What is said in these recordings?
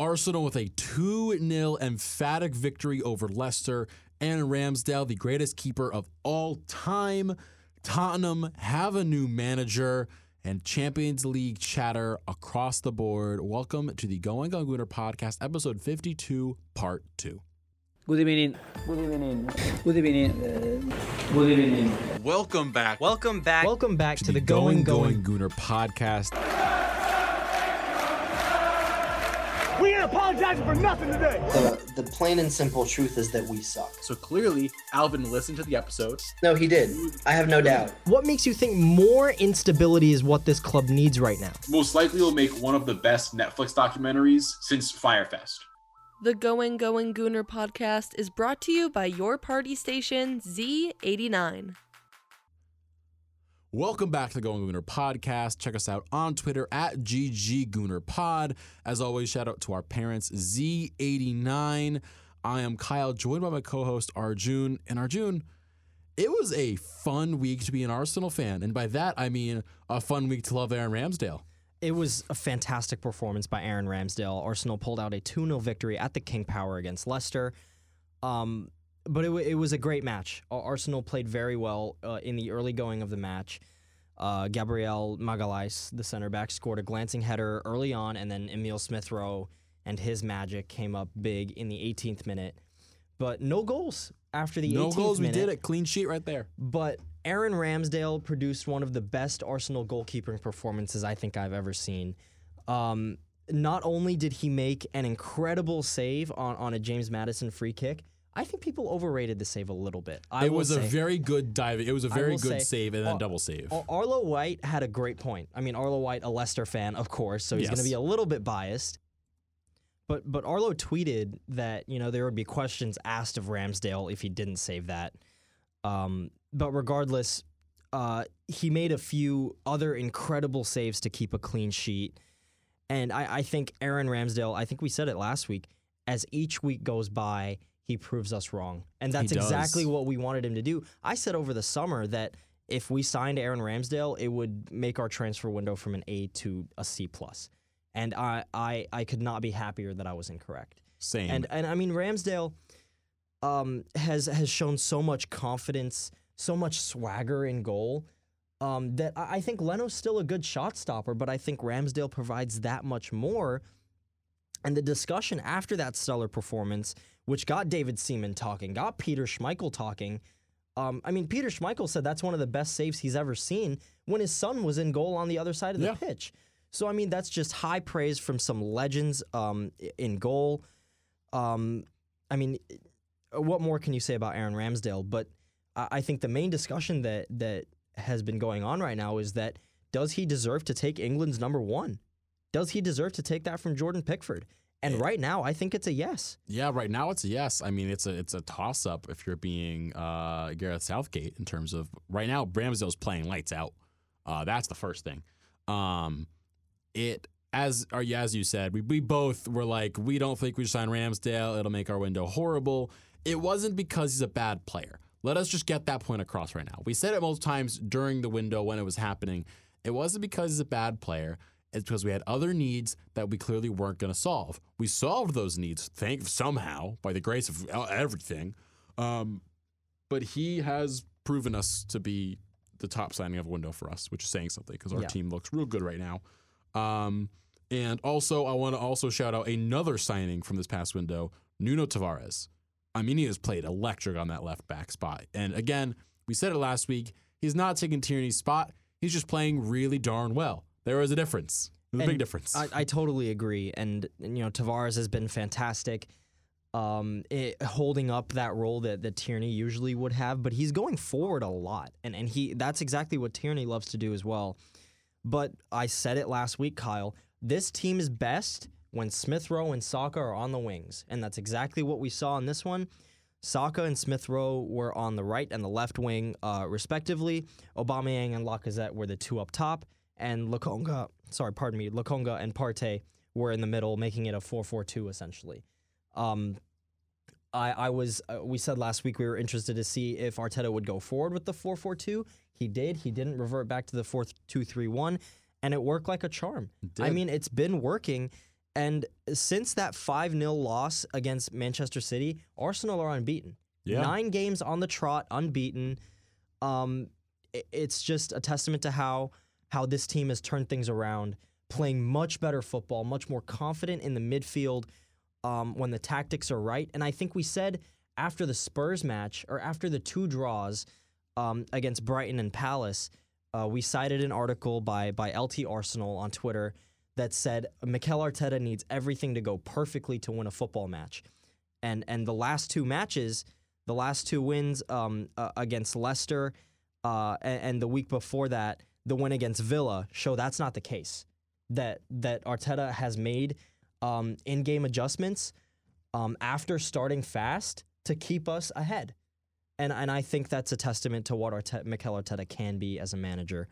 Arsenal with a 2 0 emphatic victory over Leicester. and Ramsdale, the greatest keeper of all time. Tottenham have a new manager and Champions League chatter across the board. Welcome to the Going on Gooner podcast, episode 52, part 2. Good evening. Good evening. Good evening. Uh, good evening. Welcome back. Welcome back. Welcome back to, the, Going Going Going Gooner podcast. Ain't apologizing for nothing today. The, the plain and simple truth is that we suck. So clearly, Alvin listened to the episode. No, he did. I have no doubt. What makes you think more instability is what this club needs right now? most likely will make one of the best Netflix documentaries since Fyre Fest. The Going Going Gooner podcast is brought to you by your party station Z89. Welcome back to the Going Gooner podcast. Check us out on Twitter at GGGoonerPod. As always, shout out to our parents, Z89. I am Kyle, joined by my co host, Arjun. And Arjun, it was a fun week to be an Arsenal fan. And by that, I mean a fun week to love Aaron Ramsdale. It was a fantastic performance by Aaron Ramsdale. Arsenal pulled out a 2 0 victory at the King Power against Leicester. Um, but it, it was a great match. Arsenal played very well uh, in the early going of the match. Uh, Gabriel Magalhaes, the center back, scored a glancing header early on, and then Emil Smith Rowe and his magic came up big in the 18th minute. But no goals after the No 18th goals, we did it. Clean sheet right there. But Aaron Ramsdale produced one of the best Arsenal goalkeeping performances I think I've ever seen. Um, not only did he make an incredible save on, on a James Maddison free kick, I think people overrated the save a little bit. I it was a very good diving. It was a very good say, save and then Ar- double save. Ar- Arlo White had a great point. I mean, Arlo White, a Leicester fan, of course, so he's going to be a little bit biased. But but Arlo tweeted that you know there would be questions asked of Ramsdale if he didn't save that. Um, but regardless, uh, he made a few other incredible saves to keep a clean sheet. And I, I think Aaron Ramsdale, I think we said it last week, as each week goes by, he proves us wrong. And that's exactly what we wanted him to do. I said over the summer that if we signed Aaron Ramsdale, it would make our transfer window from an A to a C plus. And I, I I could not be happier that I was incorrect. Same. And and I mean Ramsdale um, has has shown so much confidence, so much swagger in goal. Um, that I I think Leno's still a good shot stopper, but I think Ramsdale provides that much more. And the discussion after that stellar performance, which got David Seaman talking, got Peter Schmeichel talking. Um, I mean, Peter Schmeichel said that's one of the best saves he's ever seen when his son was in goal on the other side of the Yeah. pitch. So I mean, that's just high praise from some legends um, in goal. Um, I mean, what more can you say about Aaron Ramsdale? But I I think the main discussion that that has been going on right now is that does he deserve to take England's number one? Does he deserve to take that from Jordan Pickford? And right now, I think it's a yes. Yeah, right now it's a yes. I mean, it's a it's a toss up if you're being uh, Gareth Southgate in terms of right now. Ramsdale's playing lights out. Uh, that's the first thing. Um, it as or as you said, we we both were like, we don't think we should sign Ramsdale. It'll make our window horrible. It wasn't because he's a bad player. Let us just get that point across right now. We said it most times during the window when it was happening. It wasn't because he's a bad player. It's because we had other needs that we clearly weren't going to solve. We solved those needs, thank somehow by the grace of uh, everything. Um, but he has proven us to be the top signing of a window for us, which is saying something because our Yeah. team looks real good right now. Um, and also, I want to also shout out another signing from this past window, Nuno Tavares. I mean, he has played electric on that left back spot. And again, we said it last week. He's not taking Tierney's spot. He's just playing really darn well. There is a difference. There's a big difference. I, I totally agree. And, and, you know, Tavares has been fantastic um, it, holding up that role that, that Tierney usually would have, but he's going forward a lot. And, and he that's exactly what Tierney loves to do as well. But I said it last week, Kyle. This team is best when Smith Rowe and Saka are on the wings. And that's exactly what we saw in this one. Saka and Smith Rowe were on the right and the left wing, uh, respectively. Aubameyang and Lacazette were the two up top, and Lokonga, sorry, pardon me, Lokonga and Partey were in the middle, making it a 4-4-2 essentially. Um, I, I was, uh, we said last week we were interested to see if Arteta would go forward with the 4-4-2. He did. He didn't revert back to the 4-2-3-1, and it worked like a charm. I mean, it's been working. And since that 5 0 loss against Manchester City, Arsenal are unbeaten. Yeah. Nine games on the trot, unbeaten. Um, it's just a testament to how how this team has turned things around, playing much better football, much more confident in the midfield um, when the tactics are right. And I think we said after the Spurs match or after the two draws um, against Brighton and Palace, uh, we cited an article by by LT Arsenal on Twitter that said Mikel Arteta needs everything to go perfectly to win a football match, and and the last two matches, the last two wins um, uh, against Leicester, uh, and, and the week before that, the win against Villa show that's not the case. That that Arteta has made um, in-game adjustments um, after starting fast to keep us ahead, and and I think that's a testament to what Arteta, Mikel Arteta can be as a manager.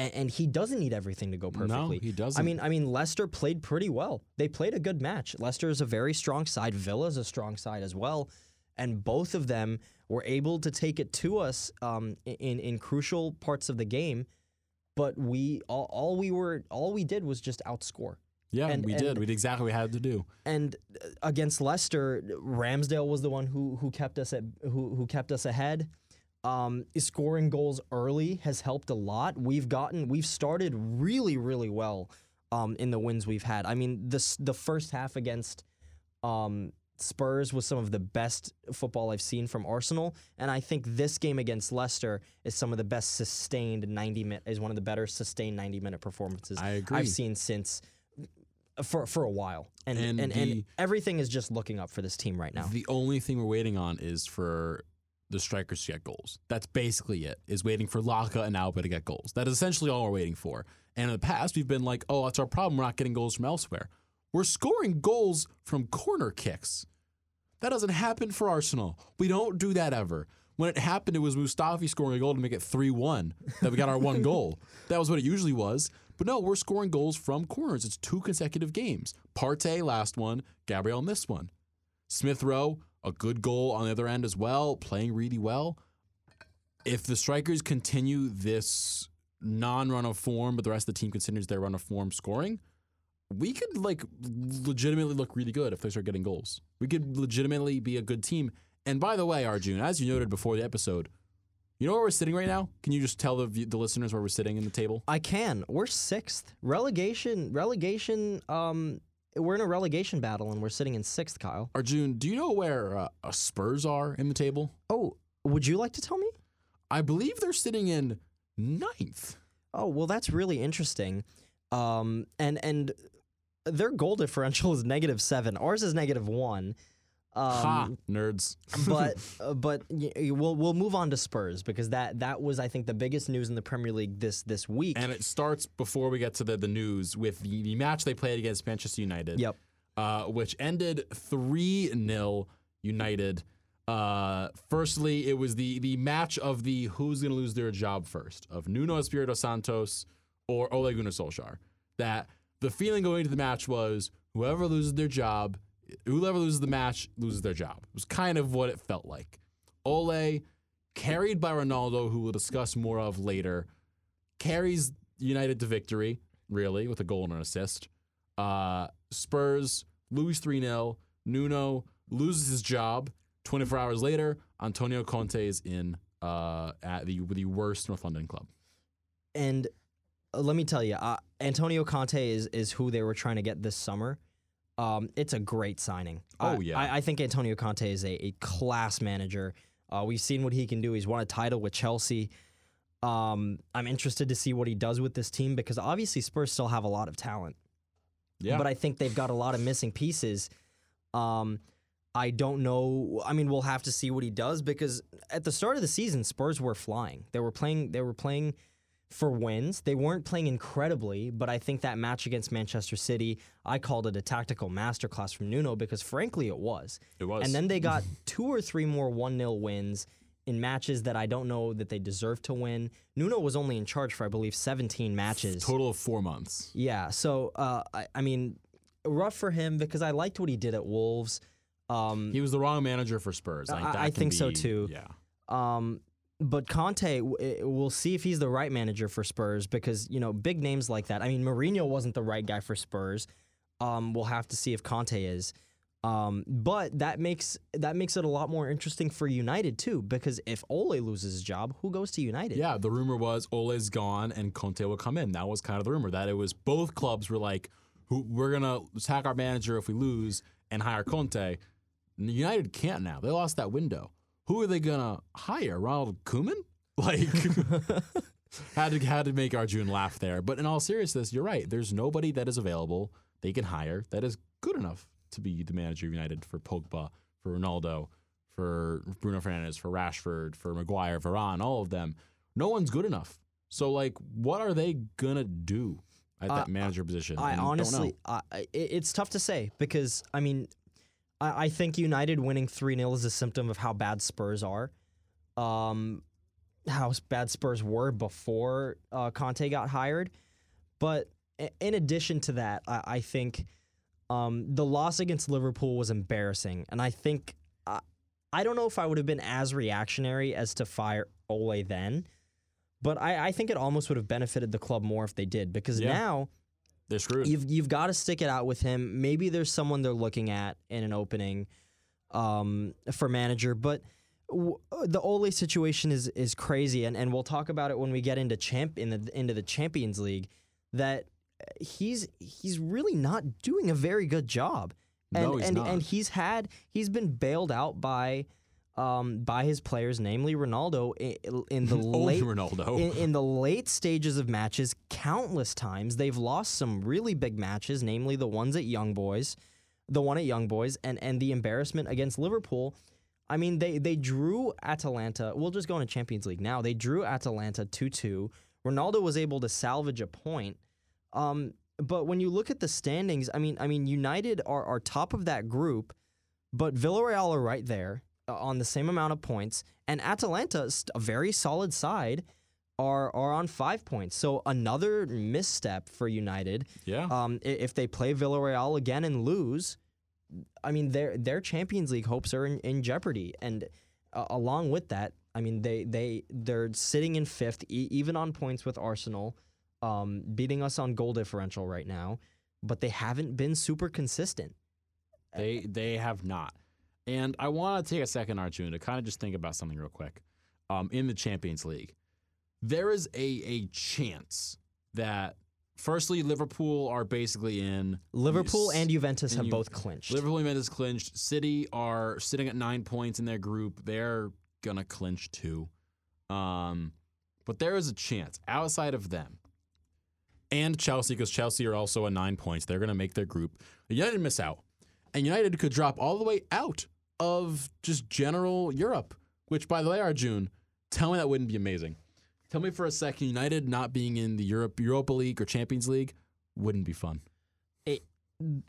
And, and he doesn't need everything to go perfectly. No, he doesn't. I mean, I mean, Leicester played pretty well. They played a good match. Leicester is a very strong side. Villa is a strong side as well, and both of them were able to take it to us um, in in crucial parts of the game. But we all, all we were all we did was just outscore. yeah, and- we and- did. We did exactly what we had to do. And uh, against Leicester, Ramsdale was the one who who kept us at who who kept us ahead. Um, scoring goals early has helped a lot. We've gotten we've started really really well um, in the wins we've had. I mean, this the first half against um, Spurs was some of the best football I've seen from Arsenal, and I think this game against Leicester is some of the best sustained ninety minute is one of the better sustained ninety minute performances I agree. I've seen since for for a while, and And and, and, everything is just looking up for this team right now. The only thing we're waiting on is for the strikers to get goals. That's basically it. Is waiting for Laca and Auba to get goals. That is essentially all we're waiting for. And in the past, we've been like, "Oh, that's our problem. We're not getting goals from elsewhere. We're scoring goals from corner kicks. That doesn't happen for Arsenal. We don't do that ever." When it happened, it was Mustafi scoring a goal to make it 3 1 that we got our one goal. That was what it usually was. But no, we're scoring goals from corners. It's two consecutive games. Partey, last one. Gabriel, this one. Smith Rowe, a good goal on the other end as well, playing really well. If the strikers continue this non run of form, but the rest of the team continues their run of form scoring, we could like legitimately look really good if they start getting goals. We could legitimately be a good team. And by the way, Arjun, as you noted before the episode, you know where we're sitting right now? Can you just tell the the listeners where we're sitting in the table? I can. We're sixth. Relegation. Relegation. Um, we're in a relegation battle, and we're sitting in sixth. Kyle. Arjun, do you know where uh, Spurs are in the table? Oh, would you like to tell me? I believe they're sitting in ninth. Oh, well, that's really interesting. Um, and and their goal differential is negative seven. Ours is negative one. ha, Um, nerds. but uh, but we'll we'll move on to Spurs because that that was I think the biggest news in the Premier League this this week. And it starts before we get to the, the news with the, the match they played against Manchester United. Yep. Uh, which ended 3 0 United. Uh, firstly, it was the the match of the who's going to lose their job first of Nuno Espirito Santos or Ole Gunnar Solskjaer. That the feeling going into the match was whoever loses their job, whoever loses the match loses their job. It was kind of what it felt like. Ole, carried by Ronaldo, who we'll discuss more of later, carries United to victory, really, with a goal and an assist. Uh, Spurs lose 3 0. Nuno loses his job. 24 hours later, Antonio Conte is in uh, at the, the worst North London club. and let me tell you, uh, Antonio Conte is is who they were trying to get this summer. Um, it's a great signing. Oh, I- yeah. I, I think Antonio Conte is a, a class manager. Uh, we've seen what he can do. He's won a title with Chelsea. Um, I'm interested to see what he does with this team because obviously Spurs still have a lot of talent. Yeah. but I think they've got a lot of missing pieces. Um, I don't know. I mean, we'll have to see what he does because at the start of the season, Spurs were flying. They were playing. They were playing for wins. They weren't playing incredibly, but I think that match against Manchester City, I called it a tactical masterclass from Nuno because frankly, it was. it was. And then they got two or three more 1 0 wins in matches that I don't know that they deserve to win. Nuno was only in charge for, I believe, 17 matches. total of four months. Yeah. So, uh, I, I mean, rough for him because I liked what he did at Wolves. Um, He was the wrong manager for Spurs. I- I can think so too. Yeah. um, but Conte, eh, we'll see if he's the right manager for Spurs because you know big names like that. I mean, Mourinho wasn't the right guy for Spurs. Um, we'll have to see if Conte is. Um, but that makes that makes it a lot more interesting for United too, because if Ole loses his job, who goes to United? Yeah, the rumor was Ole's gone and Conte will come in. That was kind of the rumor that it was both clubs were like, "Who we're gonna sack our manager if we lose and hire Conte." United can't now. They lost that window. Who are they gonna hire? Ronald Koeman? Like, had to had to make Arjun laugh there. But in all seriousness, you're right. There's nobody that is available they can hire that is good enough to be the manager of United for Pogba, for Ronaldo, for Bruno Fernandes, for Rashford, for Maguire, Varane, all of them. No one's good enough. So, like, what are they gonna do at that Uh, manager position? I know. honestly, I, I- it's tough to say because I mean, I, I think United winning three 0 is a symptom of how bad Spurs are, um, how bad Spurs were before uh, Conte got hired. But in addition to that, I, I think um, the loss against Liverpool was embarrassing, and I think I, I don't know if I would have been as reactionary as to fire Ole then. But I, I think it almost would have benefited the club more if they did because Yeah. now they're screwed. You've you've got to stick it out with him. Maybe there's someone they're looking at in an opening um, for manager, but w- the Ole situation is is crazy, and, and we'll talk about it when we get into champ in the into the Champions League. That he's he's really not doing a very good job, and No, he's and not. and he's had he's been bailed out by. Um, by his players, namely Ronaldo, i- in the late Ronaldo. in, in the late stages of matches, countless times they've lost some really big matches, namely the ones at Young Boys, the one at Young Boys, and and the embarrassment against Liverpool. I mean, they they drew Atalanta. We'll just go into Champions League now. They drew Atalanta two two. Ronaldo was able to salvage a point. Um, but when you look at the standings, I mean, I mean, United are are top of that group, but Villarreal are right there on the same amount of points, and Atalanta, a very solid side, are are on five points. So another misstep for United. yeah. Um, if they play Villarreal again and lose, I mean their their Champions League hopes are in, in jeopardy. And uh, along with that, I mean they they they're sitting in fifth, e- even on points with Arsenal, um, beating us on goal differential right now. But they haven't been super consistent. They they have not. And I want to take a second, Arjun, to kind of just think about something real quick. Um, in the Champions League, there is a a chance that firstly Liverpool are basically in Liverpool and Juventus have both clinched. Liverpool and Juventus clinched. City are sitting at nine points in their group. They're gonna clinch too. Um, but there is a chance outside of them and Chelsea, because Chelsea are also at nine points. They're gonna make their group. United miss out, and United could drop all the way out of just general Europe. Which, by the way, Arjun, tell me that wouldn't be amazing. Tell me for a second, United not being in the Europe Europa League or Champions League wouldn't be fun. It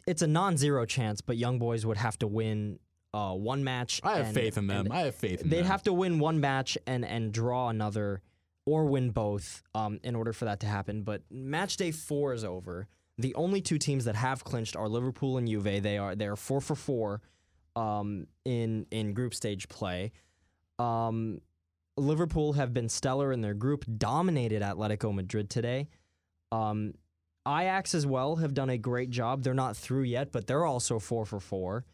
it's a non-zero chance, but Young Boys would have to win uh, one match. I have and- faith in them. I have faith in them. They'd them. have to win one match and and draw another, or win both, um, in order for that to happen. But match day four is over. The only two teams that have clinched are Liverpool and Juve. They are they are four for four, um, in in group stage play. Um, Liverpool have been stellar in their group, dominated Atletico Madrid today. Um, Ajax as well have done a great job. They're not through yet, but they're also four for four.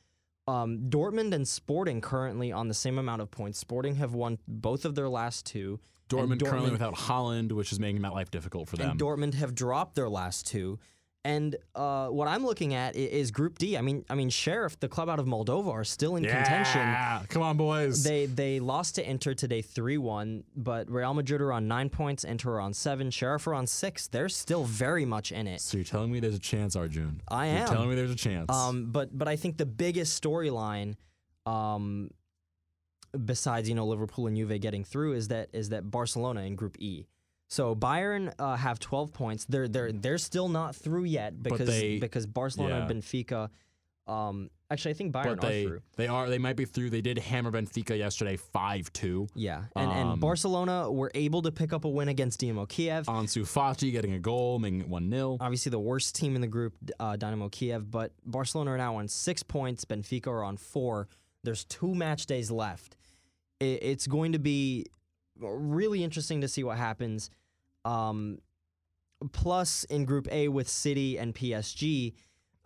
Um, Dortmund and Sporting currently on the same amount of points. Sporting have won both of their last two. Dortmund, and currently without Haaland, which is making that life difficult for them. Dortmund have dropped their last two. And uh, what I'm looking at is Group D. I mean, I mean, Sheriff, the club out of Moldova, are still in contention. yeah, come on, boys. They they lost to Inter today 3-1, but Real Madrid are on nine points, Inter are on seven, Sheriff are on six. They're still very much in it. so you're telling me there's a chance, Arjun? I am. You're telling me there's a chance. Um, but but I think the biggest storyline, um, besides you know Liverpool and Juve getting through, is that is that Barcelona in Group E. So Bayern uh, have 12 points. They're they're they're still not through yet because they- because Barcelona and. Benfica. Um, actually, I think Bayern but they are through. they are they might be through. They did hammer Benfica yesterday, five two. Yeah, and Um, and Barcelona were able to pick up a win against Dynamo Kiev. Ansu Fati getting a goal, making it one 0 Obviously, the worst team in the group, uh, Dynamo Kiev, but Barcelona are now on six points. Benfica are on four. There's two match days left. I it's going to be really interesting to see what happens. Um, plus, in Group A with City and PSG,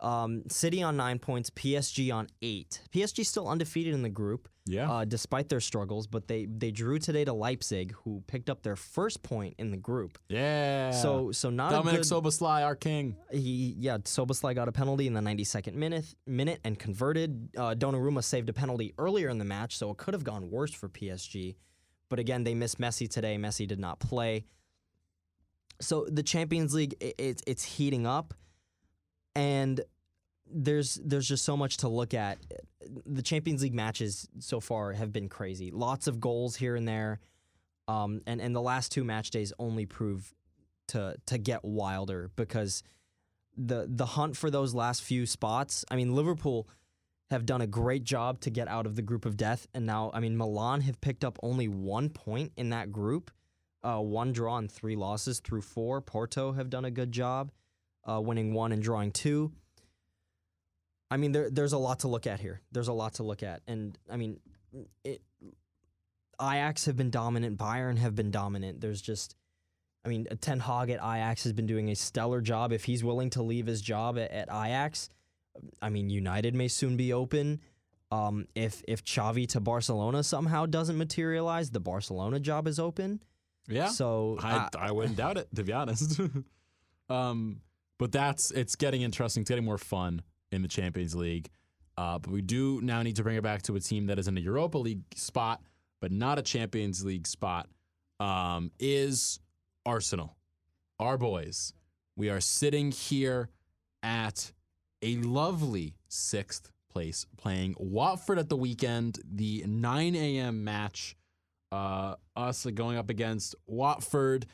Um, City on nine points, PSG on eight. PSG still undefeated in the group, Yeah. uh, despite their struggles, but they they drew today to Leipzig, who picked up their first point in the group. yeah. So so not Dominik. Szoboszlai, our king. he yeah, Szoboszlai got a penalty in the 92nd minute minute and converted. Uh, Donnarumma saved a penalty earlier in the match, so it could have gone worse for PSG. But again, they missed Messi today. Messi did not play. So the Champions League, it's heating up, and there's there's just so much to look at. The Champions League matches so far have been crazy. Lots of goals here and there, um, and and the last two match days only prove to to get wilder because the the hunt for those last few spots. I mean, Liverpool have done a great job to get out of the group of death, and now I mean Milan have picked up only one point in that group, uh, one draw and three losses through four. Porto have done a good job, uh, winning one and drawing two. I mean, there there's a lot to look at here. There's a lot to look at, and I mean, it. Ajax have been dominant. Bayern have been dominant. There's just I mean, Ten Hag at Ajax has been doing a stellar job. If he's willing to leave his job at, at Ajax, I mean, United may soon be open. Um, if if Xavi to Barcelona somehow doesn't materialize, the Barcelona job is open. Yeah. So I, uh, I wouldn't doubt it, to be honest. um, but that's it's getting interesting. It's getting more fun in the Champions League. Uh, but we do now need to bring it back to a team that is in a Europa League spot, but not a Champions League spot. Um, is Arsenal, our boys. We are sitting here at a lovely sixth place, playing Watford at the weekend. The 9 a.m. match uh, us going up against Watford.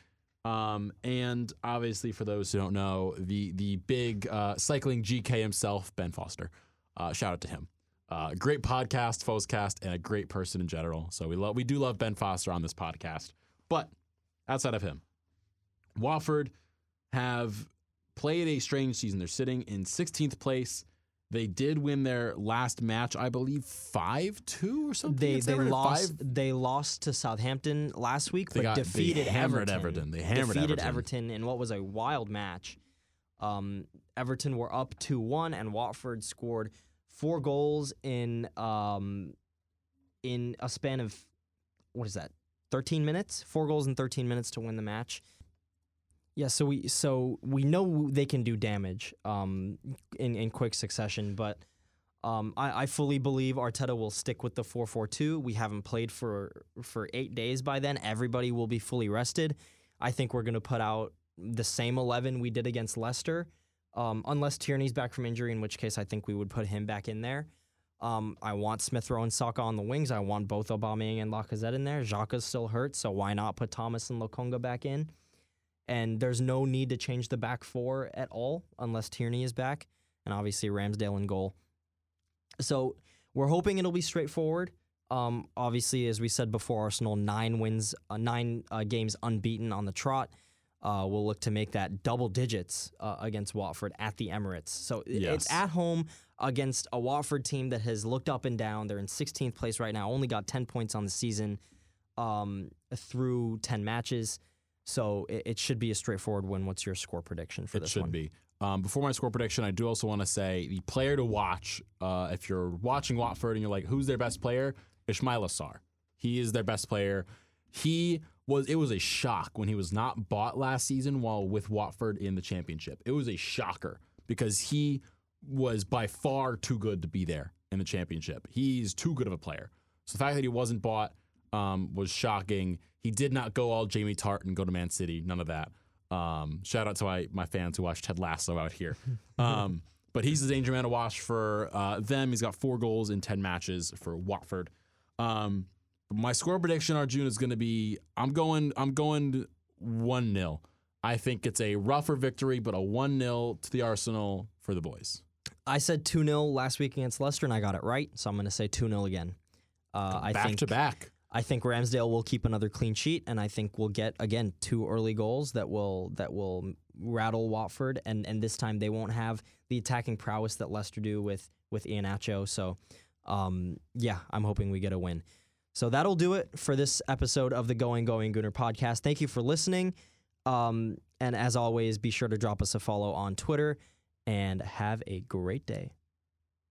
Um, and obviously, for those who don't know, the the big uh, cycling GK himself, Ben Foster. Uh, shout out to him. Uh, great podcast, Fozcast, and a great person in general. So we love we do love Ben Foster on this podcast. But outside of him, Watford have played a strange season. They're sitting in 16th place. They did win their last match, I believe, five two or something. they against they lost Five- they lost to Southampton last week, They but got- they defeated hammered Everton. Everton. They hammered defeated Everton. in what was a wild match. Um, Everton were up two one, and Watford scored four goals in um, in a span of what is that? Thirteen minutes. Four goals in thirteen minutes to win the match. Yeah, so we so we know they can do damage um, in in quick succession, but um, I, I fully believe Arteta will stick with the four four two. We haven't played for for eight days by then. Everybody will be fully rested. I think we're going to put out the same eleven we did against Leicester, um, unless Tierney's back from injury, in which case I think we would put him back in there. Um, I want Smith Rowe and Saka on the wings. I want both Aubameyang and Lacazette in there. Xhaka's still hurt, so why not put Thomas and Lokonga back in? And there's no need to change the back four at all unless Tierney is back, and obviously Ramsdale in goal. So we're hoping it'll be straightforward. Um, obviously, as we said before, Arsenal nine wins, uh, nine uh, games unbeaten on the trot. Uh, we'll look to make that double digits uh, against Watford at the Emirates. So Yes. it's at home against a Watford team that has looked up and down. They're in 16th place right now, only got 10 points on the season um, through 10 matches. So it, it should be a straightforward win. What's your score prediction for it this should one? be. Um, before my score prediction, I do also want to say the player to watch. Uh, if you're watching Watford and you're like, who's their best player? Ismaila Sarr. He is their best player. He was. It was a shock when he was not bought last season while with Watford in the championship. It was a shocker because he was by far too good to be there in the championship. He's too good of a player. So the fact that he wasn't bought um, was shocking. He did not go all Jamie Tartt and go to Man City. None of that. Um, shout out to my, my fans who watch Ted Lasso out here. Um, but he's the danger man to watch for uh, them. He's got four goals in 10 matches for Watford. Um, my score prediction, Arjun, is going to be I'm going I'm going 1 0. I think it's a rougher victory, but a 1 0 to the Arsenal for the boys. I said 2 0 last week against Leicester, and I got it right. So I'm going to say 2 0 again. Uh, I back think, to back. I think Ramsdale will keep another clean sheet, and I think we'll get again two early goals that will that will rattle Watford, and and this time they won't have the attacking prowess that Leicester do with with Iheanacho. So, um, yeah, I'm hoping we get a win. So that'll do it for this episode of the Going Going Gooner podcast. Thank you for listening, um, and as always, be sure to drop us a follow on Twitter and have a great day.